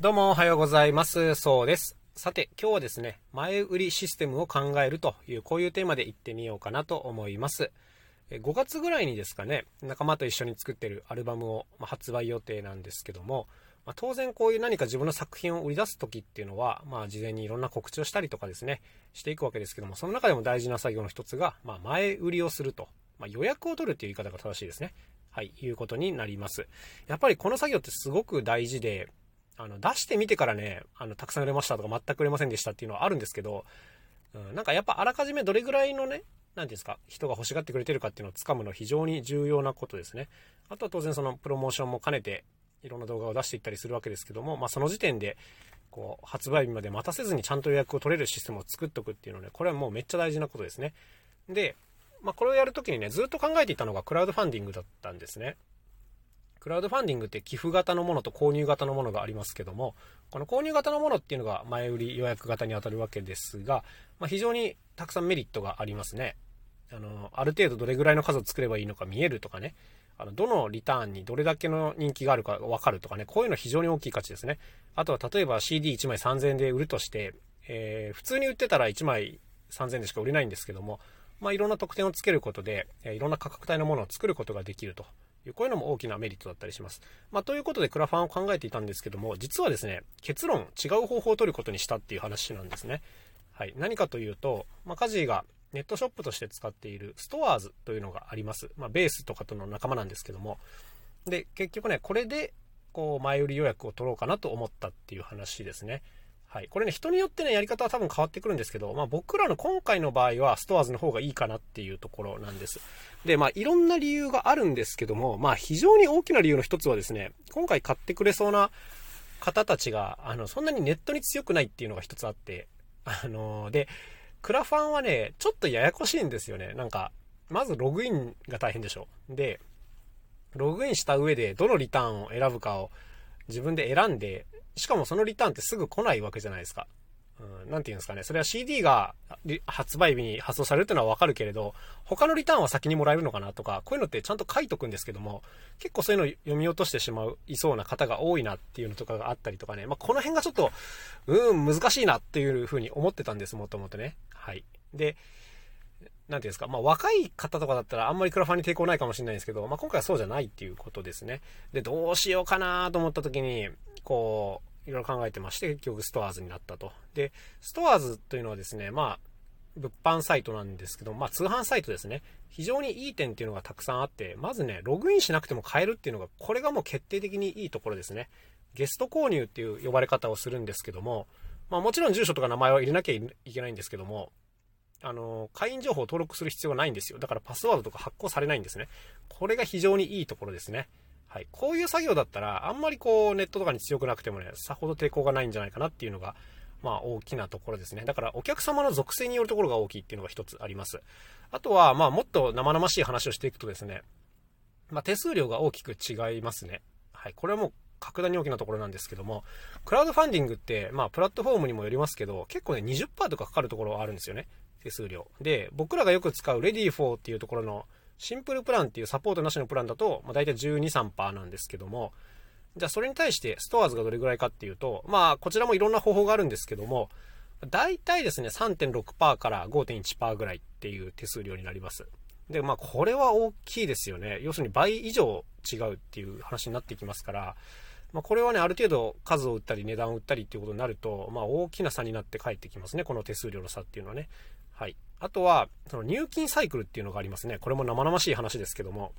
どうもおはようございます。そうです。さて、今日はですね、前売りシステムを考えるという、こういうテーマで行ってみようかなと思います。5月ぐらいにですかね、仲間と一緒に作ってるアルバムを発売予定なんですけども、ま、当然こういう何か自分の作品を売り出す時っていうのは、まあ事前にいろんな告知をしたりとかですね、していくわけですけども、その中でも大事な作業の一つが、まあ前売りをすると。まあ予約を取るっていう言い方が正しいですね。はい、いうことになります。やっぱりこの作業ってすごく大事で、あの、出してみてからね、あの、たくさん売れましたとか全く売れませんでしたっていうのはあるんですけど、うん、なんかやっぱあらかじめどれぐらいのね、なんていうんですか、人が欲しがってくれてるかっていうのをつかむのは非常に重要なことですね。あとは当然そのプロモーションも兼ねて、いろんな動画を出していったりするわけですけども、まあその時点で、こう、発売日まで待たせずにちゃんと予約を取れるシステムを作っておくっていうのはね、これはもうめっちゃ大事なことですね。で、まあこれをやるときにね、ずっと考えていたのがクラウドファンディングだったんですね。クラウドファンディングって寄付型のものと購入型のものがありますけども、この購入型のものっていうのが前売り予約型に当たるわけですが、まあ、非常にたくさんメリットがありますね。あの、ある程度どれぐらいの数を作ればいいのか見えるとかね、あの、どのリターンにどれだけの人気があるかわかるとかね、こういうの非常に大きい価値ですね。あとは例えば CD1 枚3000円で売るとして、えー普通に売ってたら1枚3000円でしか売れないんですけども、まあ、いろんな特典をつけることで、いろんな価格帯のものを作ることができるという、こういうのも大きなメリットだったりします。まあ、ということでクラファンを考えていたんですけども、実はですね、結論、違う方法を取ることにしたっていう話なんですね。はい。何かというと、まあ、カジーがネットショップとして使っているストアーズというのがあります。まあ、ベースとかとの仲間なんですけども。で、結局ね、これで、こう、前売り予約を取ろうかなと思ったっていう話ですね。はい。これね、人によってね、やり方は多分変わってくるんですけど、まあ僕らの今回の場合は、ストアーズの方がいいかなっていうところなんです。で、まあいろんな理由があるんですけども、まあ非常に大きな理由の一つはですね、今回買ってくれそうな方たちが、あの、そんなにネットに強くないっていうのが一つあって、あので、クラファンはね、ちょっとややこしいんですよね。なんか、まずログインが大変でしょ。で、ログインした上でどのリターンを選ぶかを自分で選んで、しかもそのリターンってすぐ来ないわけじゃないですか。うん、なんていうんですかね。それは CD が発売日に発送されるっていうのはわかるけれど、他のリターンは先にもらえるのかなとか、こういうのってちゃんと書いとくんですけども、結構そういうの読み落としてしまう、いそうな方が多いなっていうのとかがあったりとかね。まあ、この辺がちょっと、うん、難しいなっていうふうに思ってたんです、もともとね。はい。で、なんていうんですか、まあ若い方とかだったらあんまりクラファンに抵抗ないかもしれないんですけど、まあ今回はそうじゃないっていうことですね。で、どうしようかなと思った時に、こう、いろいろ考えてまして、結局ストアーズになったと。で、ストアーズというのはですね、まあ、物販サイトなんですけど、まあ通販サイトですね。非常にいい点っていうのがたくさんあって、まずね、ログインしなくても買えるっていうのが、これがもう決定的にいいところですね。ゲスト購入っていう呼ばれ方をするんですけども、まあもちろん住所とか名前は入れなきゃいけないんですけども、あの、会員情報を登録する必要がないんですよ。だからパスワードとか発行されないんですね。これが非常にいいところですね。はい。こういう作業だったら、あんまりこう、ネットとかに強くなくてもね、さほど抵抗がないんじゃないかなっていうのが、まあ大きなところですね。だからお客様の属性によるところが大きいっていうのが一つあります。あとは、まあもっと生々しい話をしていくとですね、まあ手数料が大きく違いますね。はい。これはもう格段に大きなところなんですけども、クラウドファンディングって、まあプラットフォームにもよりますけど、結構ね、20%とかかかるところはあるんですよね。手数料。で、僕らがよく使う Ready4 っていうところのシンプルプランっていうサポートなしのプランだと、まあ、大体12、3%なんですけども、じゃあそれに対してストアーズがどれぐらいかっていうと、まあこちらもいろんな方法があるんですけども、大体ですね、3.6%から5.1%ぐらいっていう手数料になります。で、まあこれは大きいですよね。要するに倍以上違うっていう話になってきますから、まあこれはね、ある程度数を売ったり値段を売ったりっていうことになると、まあ大きな差になって帰ってきますね。この手数料の差っていうのはね。はい。あとは、その入金サイクルっていうのがありますね。これも生々しい話ですけども、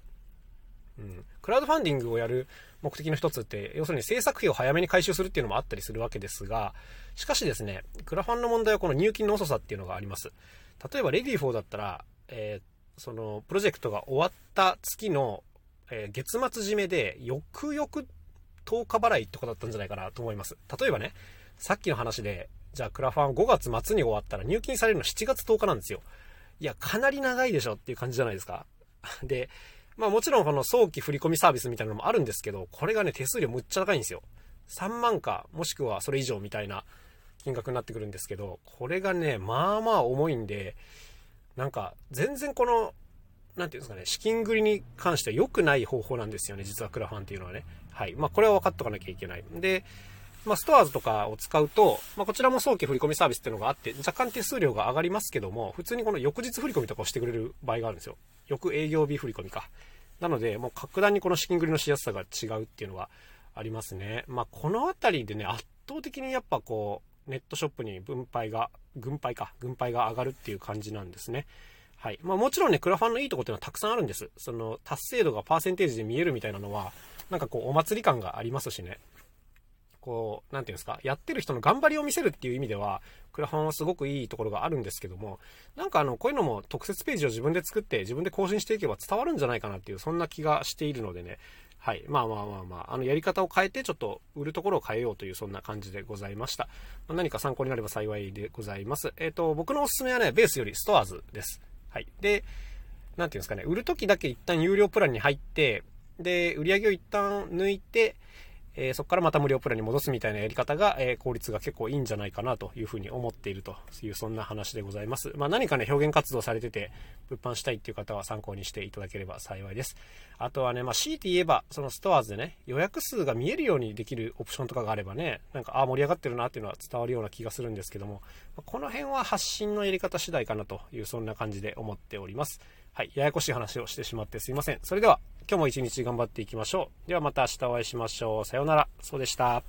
うん、クラウドファンディングをやる目的の一つって、要するに制作費を早めに回収するっていうのもあったりするわけですが、しかしですね、クラファンの問題はこの入金の遅さっていうのがあります。例えば、 READYFOR だったら、えーその、プロジェクトが終わった月の、えー月末締めで、翌々10日払いとかだったんじゃないかなと思います。例えばね、さっきの話で、じゃあクラファン5月末に終わったら入金されるの7月10日なんですよ。いや、かなり長いでしょっていう感じじゃないですか。で、まあもちろんこの早期振込サービスみたいなのもあるんですけど、これがね、手数料むっちゃ高いんですよ。3万か、もしくはそれ以上みたいな金額になってくるんですけど、これがね、まあまあ重いんで、なんか全然この、なんていうんですかね、資金繰りに関しては良くない方法なんですよね、実はクラファンっていうのはね。はい。まあこれは分かっとかなきゃいけない。で、まあ、ストアーズとかを使うと、まあ、こちらも早期振込サービスっていうのがあって、若干手数料が上がりますけども、普通にこの翌日振込とかをしてくれる場合があるんですよ。翌営業日振込か。なので、もう格段にこの資金繰りのしやすさが違うっていうのはありますね。まあ、このあたりでね、圧倒的にやっぱこう、ネットショップに分配が、軍配か、軍配が上がるっていう感じなんですね。はい。まあもちろんね、クラファンのいいとこっていうのはたくさんあるんです。その、達成度がパーセンテージで見えるみたいなのは、なんかこう、お祭り感がありますしね。こう、なんていうんですか、やってる人の頑張りを見せるっていう意味では、クラファンはすごくいいところがあるんですけども、なんかあの、こういうのも特設ページを自分で作って自分で更新していけば伝わるんじゃないかなっていう、そんな気がしているのでね、はい。まあまあまあまあ、あの、やり方を変えて、ちょっと売るところを変えようという、そんな感じでございました。何か参考になれば幸いでございます。えっ、ー、と、僕のおすすめはね、ベースよりストアーズです。はい。で、なんていうんですかね、売るときだけ一旦有料プランに入って、で、売り上げを一旦抜いて、えー、そこからまた無料プランに戻すみたいなやり方が、えー、効率が結構いいんじゃないかなというふうに思っているというそんな話でございます。まあ、何かね、表現活動されてて、物販したいっていう方は参考にしていただければ幸いです。あとはね、まあ、強いて言えば、そのストアーズでね、予約数が見えるようにできるオプションとかがあればね、なんか、ああ、盛り上がってるなっていうのは伝わるような気がするんですけども、この辺は発信のやり方次第かなという、そんな感じで思っております。はい、ややこしい話をしてしまってすいません。それでは、今日も一日頑張っていきましょう。ではまた明日お会いしましょう。さようなら。そうでした。